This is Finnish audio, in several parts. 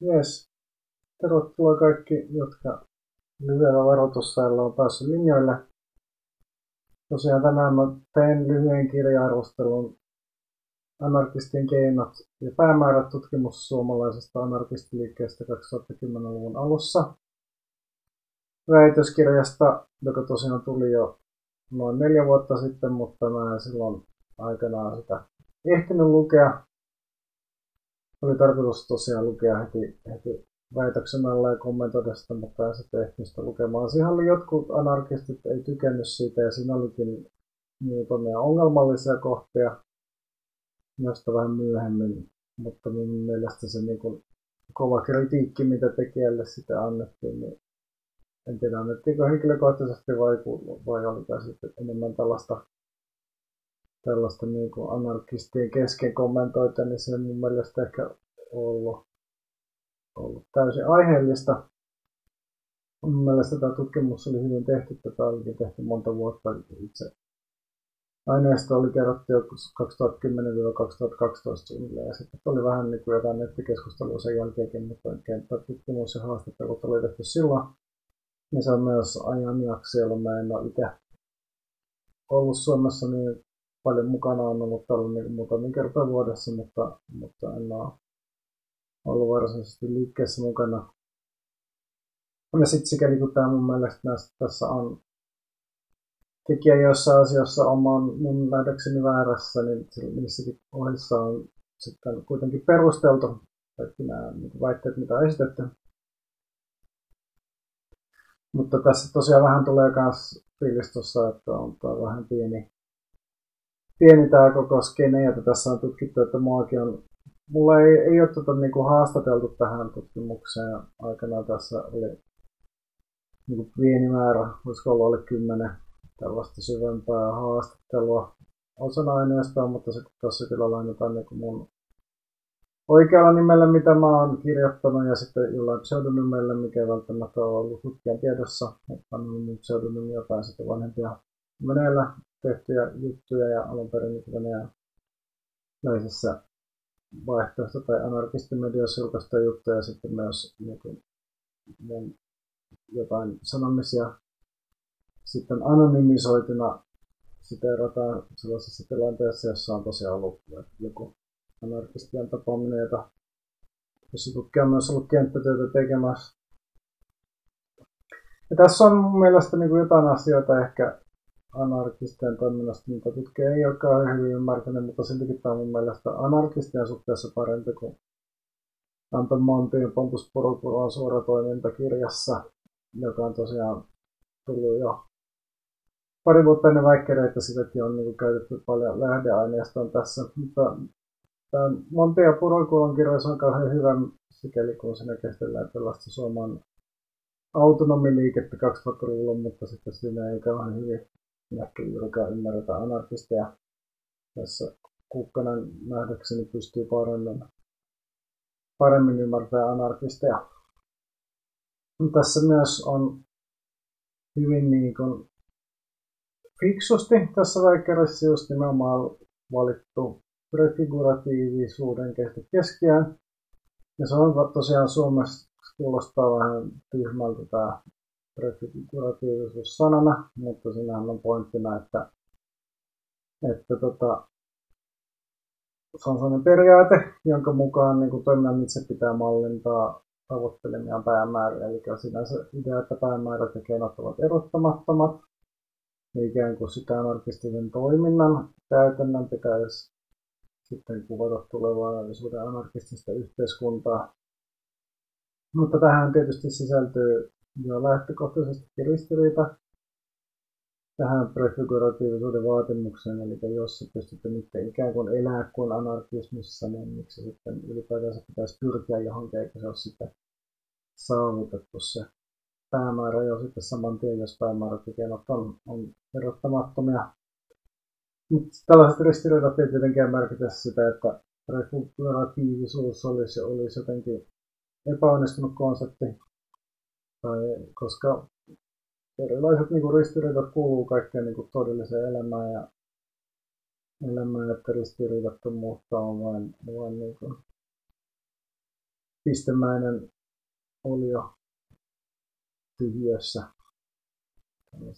Jes. Tervetuloa kaikki, jotka lyhyellä varoitussäällä on päässyt linjoille. Tosiaan tänään mä teen lyhyen kirja-arvostelun Anarkistien keinot ja päämäärät tutkimus suomalaisesta anarkistiliikkeestä 2010-luvun alussa. Väitöskirjasta, joka tosiaan tuli jo noin neljä vuotta sitten, mutta mä en silloin aikanaan sitä ehtinyt lukea. Oli tarkoitus tosiaan lukea heti, heti väitöksen alla ja kommentoida sitä, mutta en sitten ehtinyt sitä lukemaan. Siinä oli jotkut anarkistit ei tykännyt siitä ja siinä olikin muutamia ongelmallisia kohtia, josta vähän myöhemmin, mutta minun mielestä se niin kuin kova kritiikki, mitä tekijälle sitä annettiin, niin en tiedä annettiinko henkilökohtaisesti vai, vai oliko sitten enemmän tällaista, tällaista niin kuin anarkistien kesken kommentoita, niin se mun mielestä ehkä ollut, ollut täysin aiheellista. Mun mielestä tämä tutkimus oli hyvin tehty, tätä olikin tehty monta vuotta itse aineisto oli kerrottu jo 2010-2012 suunnilleen ja sitten oli vähän niin kuin jotain nettikeskustelua sen jälkeenkin, mutta kenttätutkimus ja haastattelut oli tehty silloin. Ja se on myös ajanjakso, jolloin mä en ole itse ollut Suomessa niin paljon mukana, on ollut täällä niin muutamia kertaa vuodessa, mutta, mutta en ole ollut varsinaisesti liikkeessä mukana. Ja sitten sikäli kun tämä mun mielestä tässä on tekijä jossain asiassa oman mun nähdäkseni väärässä, niin niissäkin ohissa on sitten kuitenkin perusteltu kaikki nämä niin väitteet, mitä on esitetty. Mutta tässä tosiaan vähän tulee myös fiilis tuossa, että on tämä vähän pieni, pieni tämä koko skene, ja tässä on tutkittu, että muakin on, mulla ei, ei ole tota, niin kuin haastateltu tähän tutkimukseen aikana. Tässä oli niin kuin pieni määrä, voisiko olla alle kymmenen tällaista syvempää haastattelua. Osana aineistoa, mutta se tässä kyllä lainataan niin kuin mun oikealla nimellä, mitä mä oon kirjoittanut, ja sitten jollain pseudonymellä, mikä ei välttämättä ole ollut tutkijan tiedossa, että on mun pseudonymi jotain sitten vanhempia Venäjällä tehtyjä juttuja, ja alun perin niin Venäjän yleisessä vaihtoehto- tai anarkistimediossa julkaista juttuja, ja sitten myös niin kuin, mun jotain sanomisia sitten anonymisoituna siteerataan sellaisessa tilanteessa, jossa on tosiaan ollut joku anarkistien tapaaminen, jota jossa tutkija on myös ollut kenttätyötä tekemässä. Ja tässä on mun mielestä niin kuin jotain asioita ehkä anarkistien toiminnasta, mitä tutkija ei olekaan hyvin ymmärtänyt, mutta siltikin tämä on mun mielestä anarkistien suhteessa parempi kuin Anton Montin Pontus suora toimintakirjassa, joka on tosiaan tullut jo pari vuotta ennen väikkäreitä sitäkin on niin käytetty paljon lähdeaineistoa tässä, mutta tämä Monte ja Purokulon kirjoitus on kauhean hyvä sikäli kun siinä käsitellään tällaista Suomen autonomiliikettä 2000-luvulla, mutta sitten siinä ei kauhean hyvin ehkä juurikaan ymmärretä anarkisteja. Tässä Kukkanen nähdäkseni pystyy paremmin, paremmin ymmärtämään anarkisteja. Tässä myös on hyvin niin kuin fiksusti tässä väikkärissä just nimenomaan valittu prefiguratiivisuuden keskiään. Ja se on tosiaan Suomessa kuulostaa vähän tyhmältä tämä prefiguratiivisuus sanana, mutta siinähän on pointtina, että, että tota, se on sellainen periaate, jonka mukaan niin toiminnan itse pitää mallintaa tavoittelemiaan päämääriä. Eli sinänsä idea, että päämäärät ja keinot ovat erottamattomat, ikään kuin sitä anarkistisen toiminnan käytännön pitäisi sitten kuvata tulevaisuuden anarkistista yhteiskuntaa. Mutta tähän tietysti sisältyy jo lähtökohtaisesti ristiriita tähän prefiguratiivisuuden vaatimukseen, eli jos se pystytte nyt ikään kuin elää kuin anarkismissa, niin miksi sitten ylipäätänsä pitäisi pyrkiä johonkin, eikä se ole sitten saavutettu se päämäärä jo sitten saman tien, jos päämäärätekijät on, on erottamattomia. Mutta tällaiset ristiriidat ei tietenkään merkitä sitä, että refuguratiivisuus olisi, olisi jotenkin epäonnistunut konsepti, tai koska erilaiset niin kuin ristiriidat kuuluu kaikkeen niin kuin todelliseen elämään ja elämään, että ristiriidattomuutta on vain, vain niin kuin pistemäinen olio tyhjössä. Niin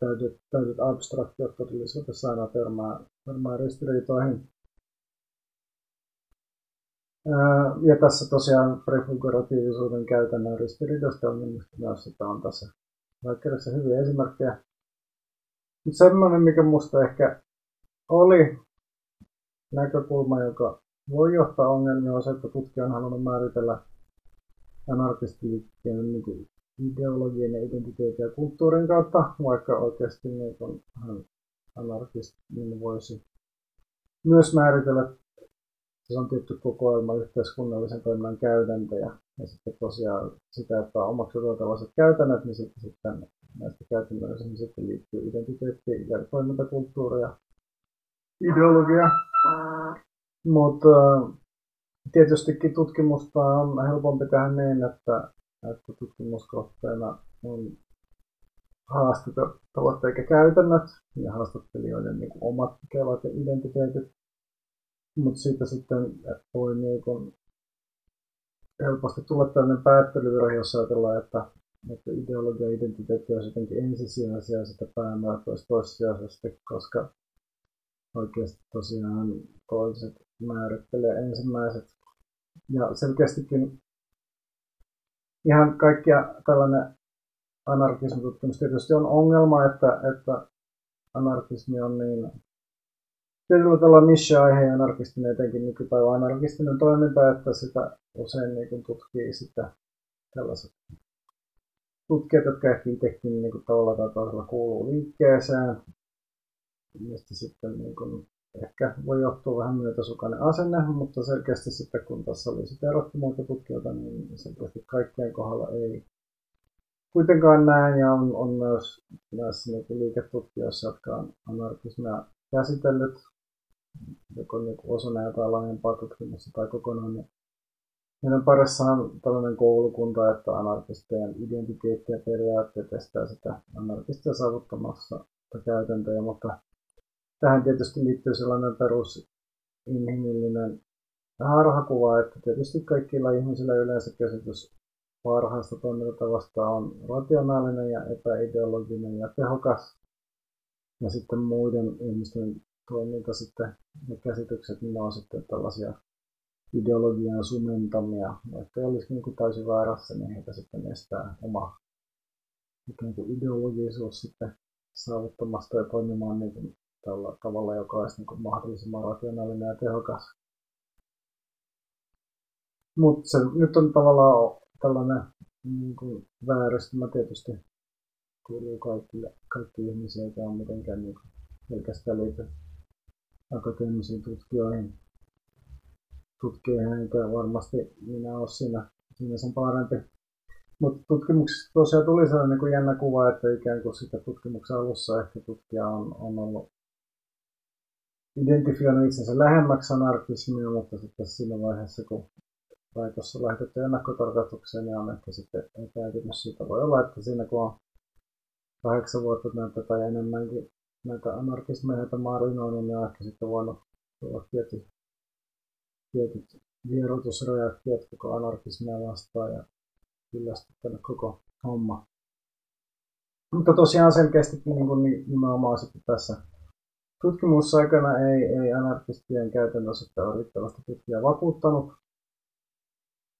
täydet, täydet abstraktiot todellisuudessa aina törmää, törmää ristiriitoihin. Ja tässä tosiaan prefiguratiivisuuden käytännön ristiriitoista on on tässä vaikkeudessa hyviä esimerkkejä. Mutta semmoinen, mikä musta ehkä oli näkökulma, joka voi johtaa ongelmia, on se, että tutkija on halunnut määritellä anarkistiliikkeen niin ideologian ja identiteetin ja kulttuurin kautta, vaikka oikeasti niin anarkistin voisi myös määritellä se on tietty kokoelma yhteiskunnallisen toiminnan käytäntöjä. Ja sitten tosiaan sitä, että on omaksutaan tällaiset käytännöt, niin sitten, sitten näistä käytännöistä niin sitten liittyy identiteetti ja toimintakulttuuri ja ideologia. Mutta tietystikin tutkimusta on helpompi tehdä niin, että, että tutkimuskohteena on haastettavat eikä käytännöt ja haastattelijoiden niin omat ja identiteetit. Mutta siitä sitten voi niin kun helposti tulla tällainen päättelyvirhe, jos ajatellaan, että, että ideologia ja identiteetti on jotenkin ensisijaisia ja sitä päämäärät olisi toissijaisesti, koska oikeasti tosiaan toiset määrittelee ensimmäiset. Ja selkeästikin ihan kaikkia tällainen anarkismitutkimus tietysti on ongelma, että, että anarkismi on niin tavalla niche-aihe anarkistinen etenkin nykypäivän anarkistinen toiminta, että sitä usein niin kuin tutkii sitä tällaiset tutkijat, jotka ehkä itsekin niin kuin tavalla tai toisella kuuluu liikkeeseen, mistä sitten niin kuin, ehkä voi johtua vähän myötäsukainen asenne, mutta selkeästi sitten kun tässä oli sitten erottu muita tutkijoita, niin selkeästi kaikkien kohdalla ei kuitenkaan näin, ja on, on myös näissä niin liiketutkijoissa, jotka on anarkismia käsitellyt, joko niin osana jotain laajempaa tutkimusta tai kokonaan, niin meidän parissa on tällainen koulukunta, että anarkistien identiteetti ja periaatteet estää sitä anarkistia saavuttamassa käytäntöjä, mutta tähän tietysti liittyy sellainen perus inhimillinen harhakuva, että tietysti kaikilla ihmisillä yleensä käsitys parhaasta toimintatavasta on rationaalinen ja epäideologinen ja tehokas. Ja sitten muiden ihmisten toiminta sitten, ne käsitykset, niin ne on sitten tällaisia ideologian sumentamia, ei olisi niin täysin väärässä, niin heitä sitten estää oma ikään kuin ideologisuus sitten saavuttamasta ja toimimaan niin kuin tällä tavalla, joka olisi niin kuin mahdollisimman rationaalinen ja tehokas. Mutta se nyt on tavallaan tällainen niin kuin vääristymä tietysti kuuluu kaikille, kaikki ihmisiä, eikä ole mitenkään niin kuin pelkästään liity akateemisiin tutkijoihin. Tutkijoihin, eikä varmasti minä ole siinä, siinä sen parempi. Mutta tutkimuksesta tosiaan tuli sellainen niin jännä kuva, että ikään kuin sitä tutkimuksen alussa ehkä tutkija on, on ollut identifioinut itsensä lähemmäksi anarkismia, mutta sitten siinä vaiheessa, kun laitossa lähetetty ennakkotarkastukseen, niin on ehkä sitten siitä. Voi olla, että siinä kun on kahdeksan vuotta tai enemmänkin näitä anarkismeja, joita marinoinut, niin on ehkä sitten voinut tulla tietyt, tietyt vierotusreaktiot koko anarkismia vastaan ja kyllästyttänyt koko homma. Mutta tosiaan selkeästi niin kuin nimenomaan sitten tässä tutkimusaikana ei, ei anarkistien käytännössä ole riittävästi tutkija vakuuttanut.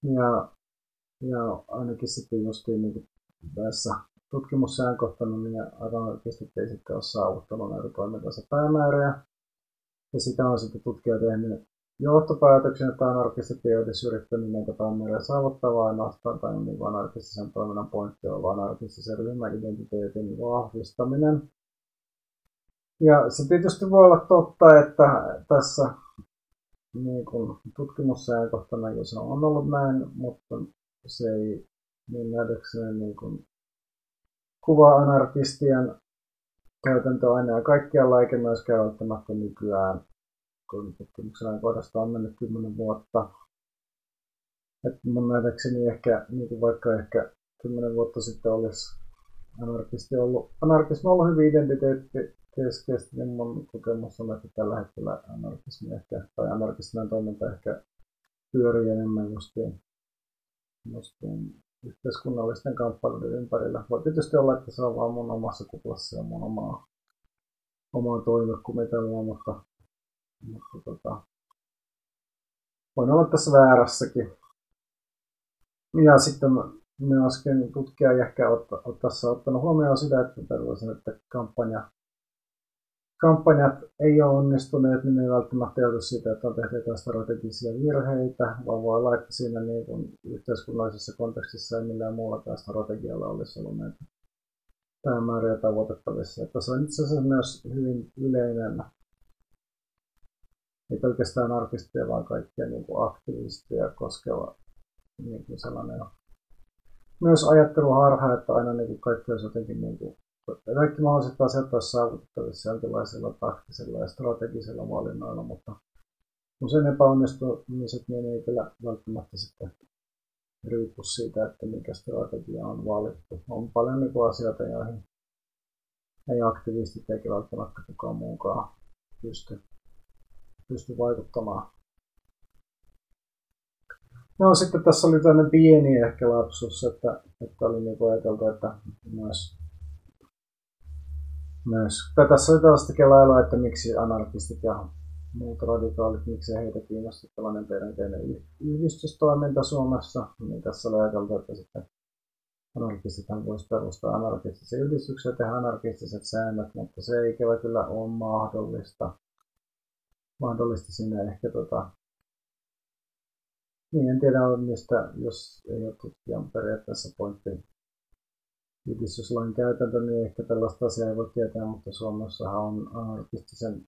Ja, ja ainakin sitten justiin niin tässä tutkimusajankohtana niin anarkistit ei sitten ole saavuttanut näitä toimintansa päämääriä. Ja sitä on sitten tutkija tehnyt johtopäätöksen, että anarkistit ei olisi yrittänyt näitä päämääriä saavuttaa, vaan ainoastaan tai niin anarkistisen toiminnan pointti on anarkistisen ryhmäidentiteetin vahvistaminen. Ja se tietysti voi olla totta, että tässä niin kuin tutkimusajankohtana jo se on ollut näin, mutta se ei niin nähdäkseni niin kuin kuvaa anarkistien käytäntöaineja kaikkialla, eikä myöskään välttämättä nykyään, kun tutkimuksen ajankohdasta on mennyt 10 vuotta. Et mun nähdäkseni ehkä, niin kuin vaikka ehkä 10 vuotta sitten olisi anarkisti ollut, anarkismi on ollut hyvin identiteetti keskeisesti, niin mun kokemus on, että tällä hetkellä anarkismi ehkä, tai anarkistinen toiminta ehkä pyörii enemmän justiin, justiin yhteiskunnallisten kamppailuiden ympärillä. Voi tietysti olla, että se on vaan mun omassa kuplassa ja mun omaa, omaa toimekumitelmaa, mutta, mutta tota, voin olla tässä väärässäkin. Ja sitten myöskin tutkija ehkä ole tässä ottanut huomioon sitä, että tällaisen, että kampanja, kampanjat ei ole onnistuneet, niin ei välttämättä joudu siitä, että on tehty jotain strategisia virheitä, vaan voi olla, että siinä niin kuin yhteiskunnallisessa kontekstissa ei millään muulla strategialla olisi ollut näitä päämääriä tavoitettavissa. Että se on itse asiassa myös hyvin yleinen, ei pelkästään arkisteja, vaan kaikkia niin kuin aktivisteja koskeva niin kuin sellainen myös ajatteluharha, että aina niin kuin kaikki olisi jotenkin niin kuin, kaikki mahdolliset asiat olisi saavutettavissa jonkinlaisella taktisella ja strategisella valinnoilla, mutta usein epäonnistumiset niin ei kyllä välttämättä sitten riippu siitä, että mikä strategia on valittu. On paljon niin asioita, joihin ei aktivistit eikä välttämättä kukaan muukaan pysty, pysty vaikuttamaan. No sitten tässä oli tämmöinen pieni ehkä lapsus, että, että oli niin ajateltu, että myös, myös. Tai tässä oli tällaista kelailua, että miksi anarkistit ja muut radikaalit, miksi heitä kiinnosti tällainen perinteinen yhdistystoiminta Suomessa, niin tässä oli ajateltu, että sitten anarkistithan voisi perustaa anarkistisen yhdistyksen ja tehdä anarkistiset säännöt, mutta se ei kyllä ole mahdollista. Mahdollista sinne ehkä tota, niin, en tiedä mistä, jos ei ole tutkijan periaatteessa pointti yhdistyslain käytäntö, niin ehkä tällaista asiaa ei voi tietää, mutta Suomessahan on anarkistisen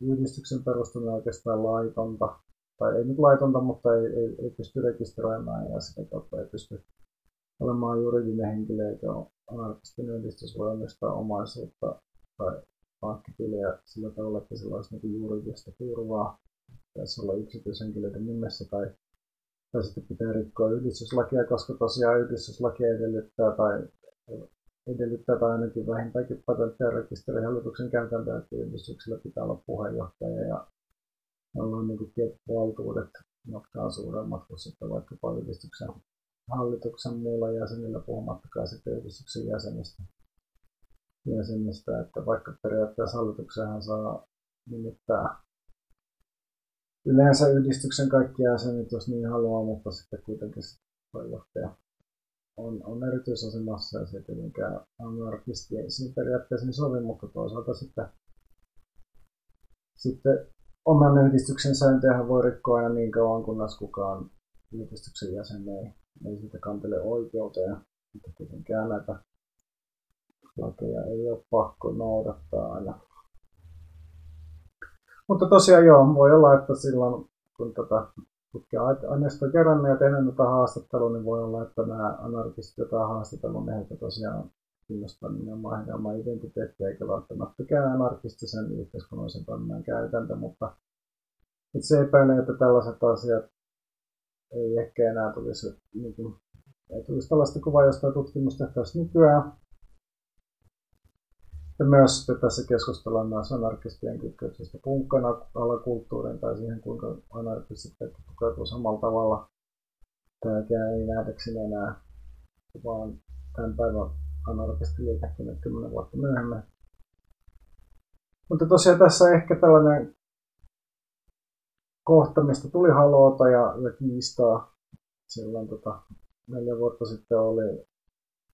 yhdistyksen perustaminen oikeastaan laitonta. Tai ei nyt laitonta, mutta ei, ei, ei pysty rekisteröimään ja sitä kautta ei pysty olemaan juridinen henkilö, eikä anarkistinen yhdistys voi omistaa omaisuutta tai pankkitiliä sillä tavalla, että sillä olisi niin juridista turvaa. Pitäisi olla yksityishenkilöiden nimessä tai tai sitten pitää rikkoa yhdistyslakia, koska tosiaan yhdistyslaki edellyttää tai edellyttää tai ainakin vähintäänkin patentti- ja rekisterihallituksen käytäntöä, että yhdistyksellä pitää olla puheenjohtaja ja on niin tietyt valtuudet, on suuremmat kuin sitten vaikkapa yhdistyksen hallituksen muilla jäsenillä, puhumattakaan sitten yhdistyksen jäsenistä. jäsenistä että vaikka periaatteessa hallituksenhan saa nimittää yleensä yhdistyksen kaikki jäsenet, jos niin haluaa, mutta sitten kuitenkin puheenjohtaja on, on erityisasemassa ja se tietenkään anarkisti ei siinä periaatteessa niin sovi, mutta toisaalta sitten, sitten oman yhdistyksen sääntöjä voi rikkoa aina niin kauan, kunnes kukaan yhdistyksen jäsen ei, ei siitä kantele oikeuteen. Mutta tietenkään näitä lakeja ei ole pakko noudattaa aina mutta tosiaan joo, voi olla, että silloin kun tätä tutkia aineistoa kerran ja tehnyt tätä haastattelua, niin voi olla, että nämä anarkistit, joita on haastatellut, ne heitä tosiaan kiinnostaa nimenomaan heidän oma identiteetti, eikä välttämättä anarkistisen yhteiskunnallisen toiminnan käytäntö, mutta itse epäilen, että tällaiset asiat ei ehkä enää tulisi, niin kuin, ei tulisi tällaista kuvaa jostain tutkimustehtävästä nykyään, ja myös tässä keskustellaan myös anarkistien kytköksestä punkkana alakulttuuriin tai siihen, kuinka anarkistit pukeutuu samalla tavalla. Tämäkään ei nähdäkseni enää, vaan tämän päivän anarkistiliikekin kymmenen vuotta myöhemmin. Mutta tosiaan tässä ehkä tällainen kohta, mistä tuli haloota ja, ja kiistaa. Silloin tota, neljä vuotta sitten oli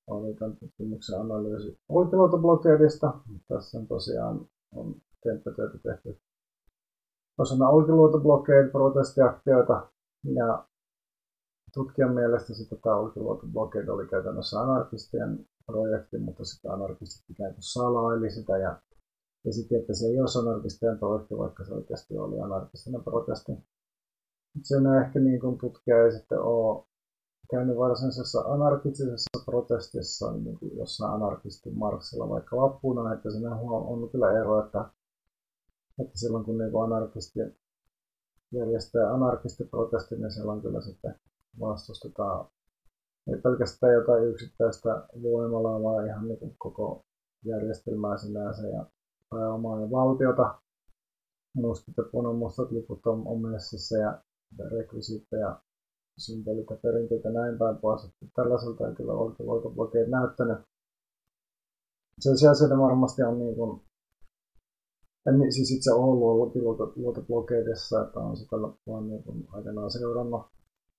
oli tämän tutkimuksen analyysi Olkiluoto-blokeedista. Tässä on tosiaan on temppatyötä tehty osana Olkiluoto-blokeed protestiaktioita ja tutkijan mielestä sitten tämä Olkiluoto-blokeed oli käytännössä anarkistien projekti, mutta sitten anarkistit ikään kuin salaili sitä ja esitti, että se ei ole anarkistien projekti, vaikka se oikeasti oli anarkistinen protesti. Sen ehkä niin kuin tutkija ei sitten ole käynyt varsinaisessa anarkistisessa protestissa niin kuin jossain anarkistin marssilla vaikka vappuna, että siinä on kyllä ero, että, että silloin kun niin anarkisti järjestää anarkistiprotesti, niin silloin kyllä sitten vastustetaan ei pelkästään jotain yksittäistä voimalaa, vaan ihan niin koko järjestelmää sinänsä ja pääomaa ja valtiota. Mustat ja punamustat liput on, on messissä ja rekvisiitteja, ja perinteitä näin päin pois. Että tällaiselta ei kyllä oikein näyttänyt. Sen sijaan varmasti on niin kuin en siis itse ollut luotoblogeidessa, että on sitä vaan niin kuin aikanaan seurannut,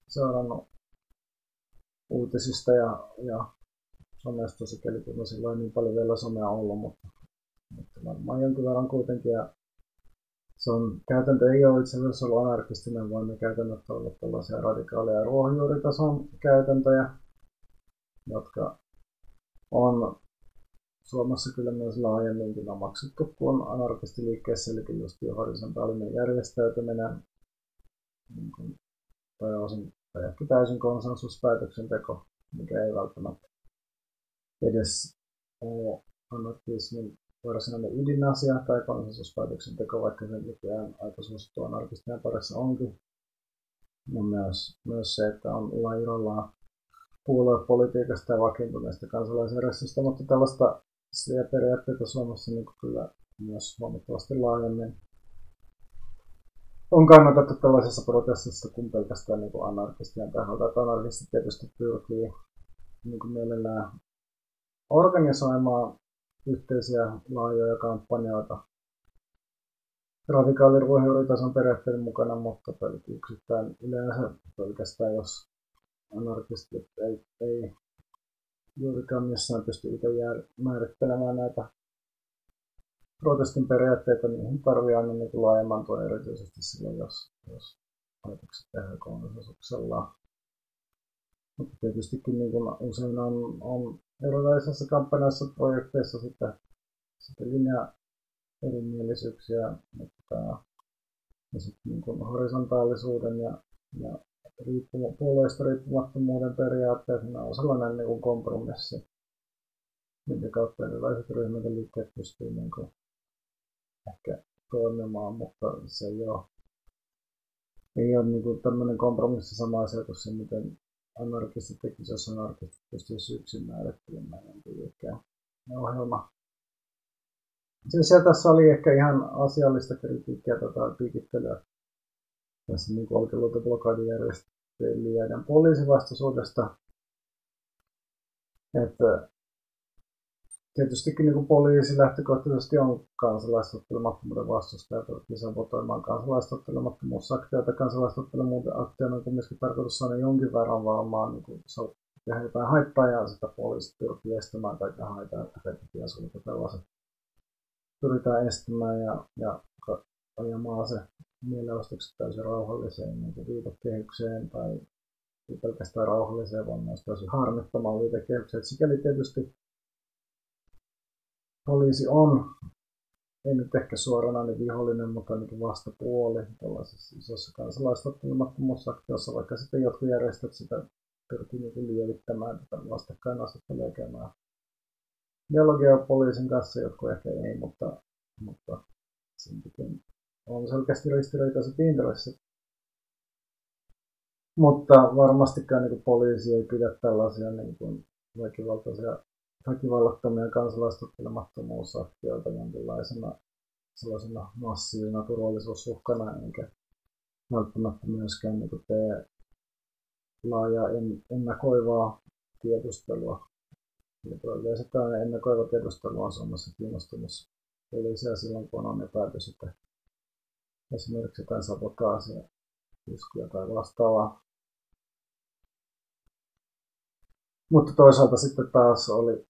seurannut uutisista ja, ja somesta sikäli, kun silloin niin paljon vielä somea ollut, mutta, mutta varmaan jonkin verran kuitenkin. Ja se on, käytäntö ei ole itse asiassa ollut anarkistinen, vaan ne käytännöt ovat tällaisia radikaaleja ruohonjuuritason käytäntöjä, jotka on Suomessa kyllä myös laajemminkin omaksuttu kuin anarkistiliikkeessä, eli just horisontaalinen järjestäytyminen, niin kuin pääosin tai ehkä täysin konsensuspäätöksenteko, mikä ei välttämättä edes ole anarkismin varsinainen ydinasia tai konsensuspäätöksenteko, vaikka se nykyään aika suosittu anarkistien parissa onkin. Ja myös, myös se, että on irrallaan puoluepolitiikasta ja vakiintuneesta kansalaisjärjestöstä, mutta tällaista periaatteita Suomessa niin kyllä myös huomattavasti laajemmin on kannatettu tällaisessa protestissa kuin pelkästään niin kuin anarkistien taholta. Että anarkistit tietysti pyrkii niin kuin mielellään organisoimaan yhteisiä laajoja kampanjoita radikaalin ruohonjuuritason periaatteiden mukana, mutta yksittäin yleensä pelkästään, jos anarkistit ei, ei juurikaan missään pysty itse määrittelemään näitä protestin periaatteita, niihin tarvii aina niin laajemman tuen erityisesti silloin, jos, jos ajatukset tehdään konsensuksella. Mutta tietystikin niin kuin usein on, on erilaisissa kampanjoissa projekteissa sitten, sitten linja erimielisyyksiä, mutta ja sitten niin kuin horisontaalisuuden ja, ja riippuma, puolueista riippumattomuuden periaatteet, ne on sellainen niin kuin kompromissi, minkä kautta erilaiset ryhmät ja liikkeet pystyy niin kuin ehkä toimimaan, mutta se ei ole, ei ole niin kuin tämmöinen kompromissi sama asia kuin se, miten anarkistit tekisi, jos anarkistit pystyisi yksin määrittelemään jonkun liikkeen ohjelma. Sijaan tässä oli ehkä ihan asiallista kritiikkiä tai piikittelyä tässä niin olkiluotoblokadin järjestelijöiden poliisivastaisuudesta. Että tietystikin niin poliisi lähtökohtaisesti on kansalaistottelemattomuuden vastustaja ja pyrkii sabotoimaan kansalaistottelemattomuusaktiota. Kansalaistottelemattomuuden aktiona on kuitenkin tarkoitus saada jonkin verran varmaan niin tehdä jotain haittaa ja sitä poliisi pyrkii estämään tai haittaa, että rikotiasuudet tällaiset pyritään estämään ja, ja ajamaan se mielenosoitukset täysin rauhalliseen niin kuin viitekehykseen tai ei pelkästään rauhalliseen, vaan myös täysin harmittamaan viitekehykseen. Sikäli tietysti poliisi on, ei nyt ehkä suoranainen vihollinen, mutta ainakin vastapuoli tällaisessa isossa kansalaistottelemattomuusaktiossa, vaikka sitten jotkut järjestöt sitä pyrkii niin lievittämään tätä vastakkainasettelua käymään dialogia poliisin kanssa, jotkut ehkä ei, mutta, mutta siltikin on selkeästi ristiriitaiset intressit. Mutta varmastikaan niin poliisi ei pidä tällaisia niin väkivaltaisia, väkivallattomia kansalaistottelemattomuusaktioita jonkinlaisena sellaisena massiivina turvallisuusuhkana, enkä välttämättä myöskään niin tee laajaa en, ennakoivaa tiedustelua. Yleensä tällainen ennakoiva tiedustelu on Suomessa kiinnostunut poliisia silloin, kun on epäilty että esimerkiksi jotain sabotaasia, iskuja tai vastaavaa. Mutta toisaalta sitten taas oli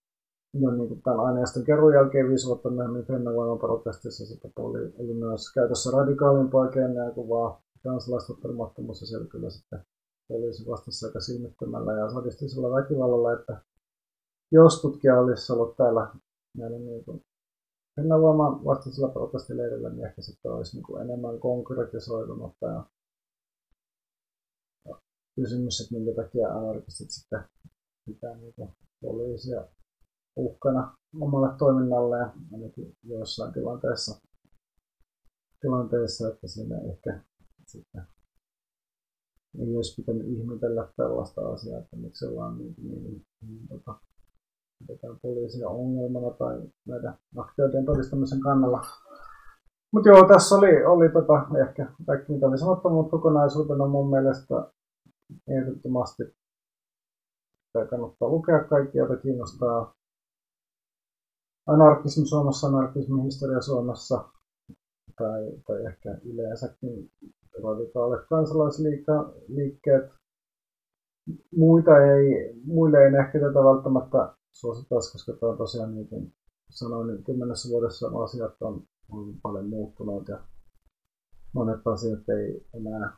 jo niin kuin tämän aineiston kerron jälkeen viisi vuotta myöhemmin Fennovoiman protestissa sitten oli, oli myös käytössä radikaalimpaa keinoja kuin vaan kansalaistottelemattomuus ja siellä kyllä sitten poliisi vastasi aika silmittömällä. Ja sadistisella väkivallalla, että jos tutkija olisi ollut täällä näiden niin kuin Fennovoiman vastaisella protestileirillä niin ehkä sitten olisi niin kuin enemmän konkretisoitunut tämä kysymys, että minkä takia anarkistit sitten pitää niin poliisia uhkana omalle toiminnalle ja ainakin joissain tilanteissa, tilanteissa että siinä ehkä sitten ei olisi pitänyt ihmetellä tällaista asiaa, että miksi ollaan niin, niin, niin, niin tota, pidetään poliisia ongelmana tai näiden aktioiden todistamisen kannalla. Mutta joo, tässä oli, oli tota, ehkä kaikki mitä oli sanottu, mutta kokonaisuutena mun mielestä ehdottomasti kannattaa lukea kaikki, joita kiinnostaa anarkismi Suomessa, anarkismi historia Suomessa tai, tai ehkä yleensäkin radikaalit kansalaisliikkeet. Muita ei, muille ei ehkä tätä välttämättä suositaisi, koska tämä on tosiaan niin kuin sanoin, niin kymmenessä vuodessa asiat on, on paljon muuttunut ja monet asiat ei enää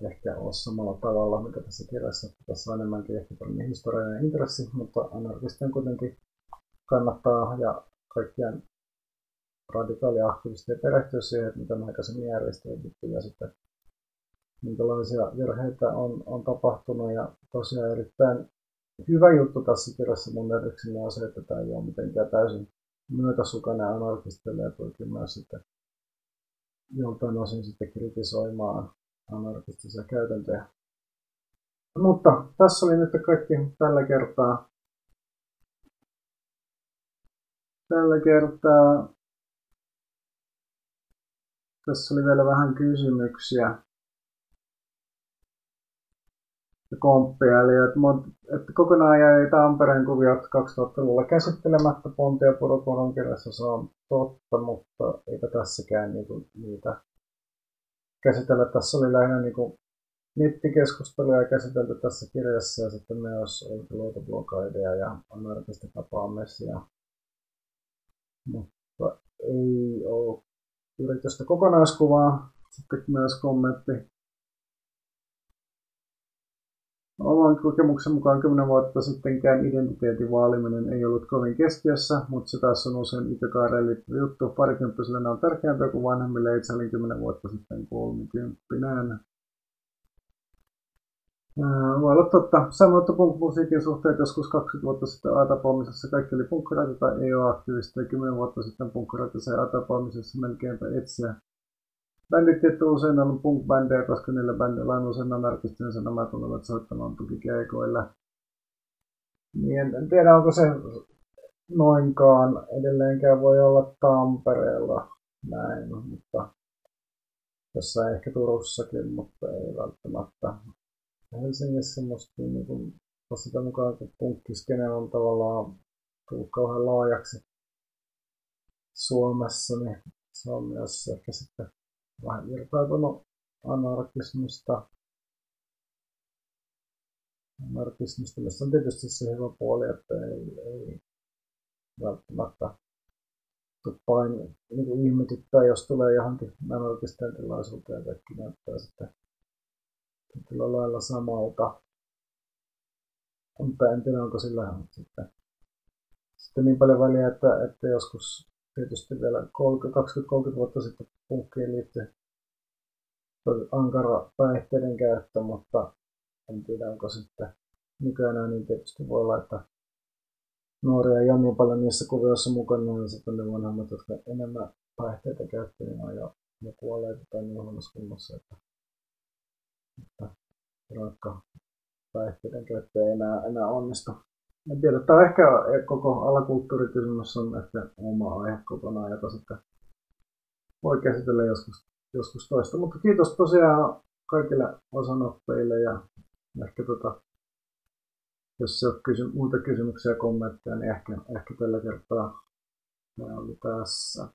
ehkä ole samalla tavalla, mitä tässä kirjassa. Tässä on enemmänkin ehkä tämmöinen historiallinen intressi, mutta anarkistien kuitenkin kannattaa ja kaikkien radikaaliaktivistien perehtyä siihen, että mitä aikaisemmin järjestelmät ja sitten minkälaisia virheitä on, on tapahtunut. Ja tosiaan erittäin hyvä juttu tässä kirjassa mun nähdäkseni on se, että tämä ei ole mitenkään täysin myötäsukainen anarkistille ja pyrkii myös sitten joltain osin sitten kritisoimaan anarkistisia käytäntöjä. Mutta tässä oli nyt kaikki tällä kertaa. Tällä kertaa tässä oli vielä vähän kysymyksiä ja komppia. Eli että, että kokonaan jäi Tampereen kuviot 2000-luvulla käsittelemättä Pontia Puropuron kirjassa, se on totta, mutta eipä tässäkään niinku niitä käsitellä. Tässä oli lähinnä niin nettikeskusteluja käsitelty tässä kirjassa ja sitten myös luotoblogaideja ja anarkistitapaamisia. Mutta ei ole yritystä kokonaiskuvaa. Sitten myös kommentti Oman kokemuksen mukaan 10 vuotta sittenkään identiteetin vaaliminen ei ollut kovin keskiössä, mutta se taas on usein ikäkaareen liittyvä juttu. Parikymppiselle on tärkeämpää kuin vanhemmille. Itse olin 10 vuotta sitten kolmikymppinen. Voi olla totta. Samoin, että punk-musiikin suhteet joskus 20 vuotta sitten A-tapaamisessa kaikki oli punkkareita tai aktiivista. 10 vuotta sitten punkkareita se A-tapaamisessa melkeinpä etsiä Bändit tietty usein on punk-bändejä, koska niillä bändillä on usein anarkistinen nämä tulevat soittamaan tukikeikoilla. Niin en, en tiedä, onko se noinkaan. Edelleenkään voi olla Tampereella näin, mutta jossain ehkä Turussakin, mutta ei välttämättä. Helsingissä musta niin kuin, sitä mukaan, kun punkkiskene on tavallaan tullut kauhean laajaksi Suomessa, niin se on myös ehkä sitten vähän irtautunut anarkismista. Anarkismista, missä on tietysti se hyvä puoli, että ei, ei välttämättä pain, niin ihmetyttää, jos tulee johonkin anarkisten tilaisuuteen ja kaikki näyttää sitten tietyllä lailla samalta. Mutta en tiedä, onko sillä sitten, sitten niin paljon väliä, että, että joskus tietysti vielä 20-30 vuotta sitten punkkiin liittyen ankara päihteiden käyttö, mutta en tiedä onko sitten nykyään niin tietysti voi että nuoria ja niin paljon niissä kuvioissa mukana, niin sitten ne vanhemmat, jotka enemmän päihteitä käyttävät, niin on jo, jo kuolleet tai niin huonossa kunnossa, että raakka päihteiden käyttö ei enää, enää onnistu. En tiedä, tämä on ehkä koko alakulttuurikysymys on ehkä oma aihe kokonaan, jota sitten voi käsitellä joskus, joskus toista. Mutta kiitos tosiaan kaikille osanottajille ja ehkä tota, jos on kysy- muuta kysymyksiä ja kommentteja, niin ehkä, ehkä tällä kertaa ne oli tässä.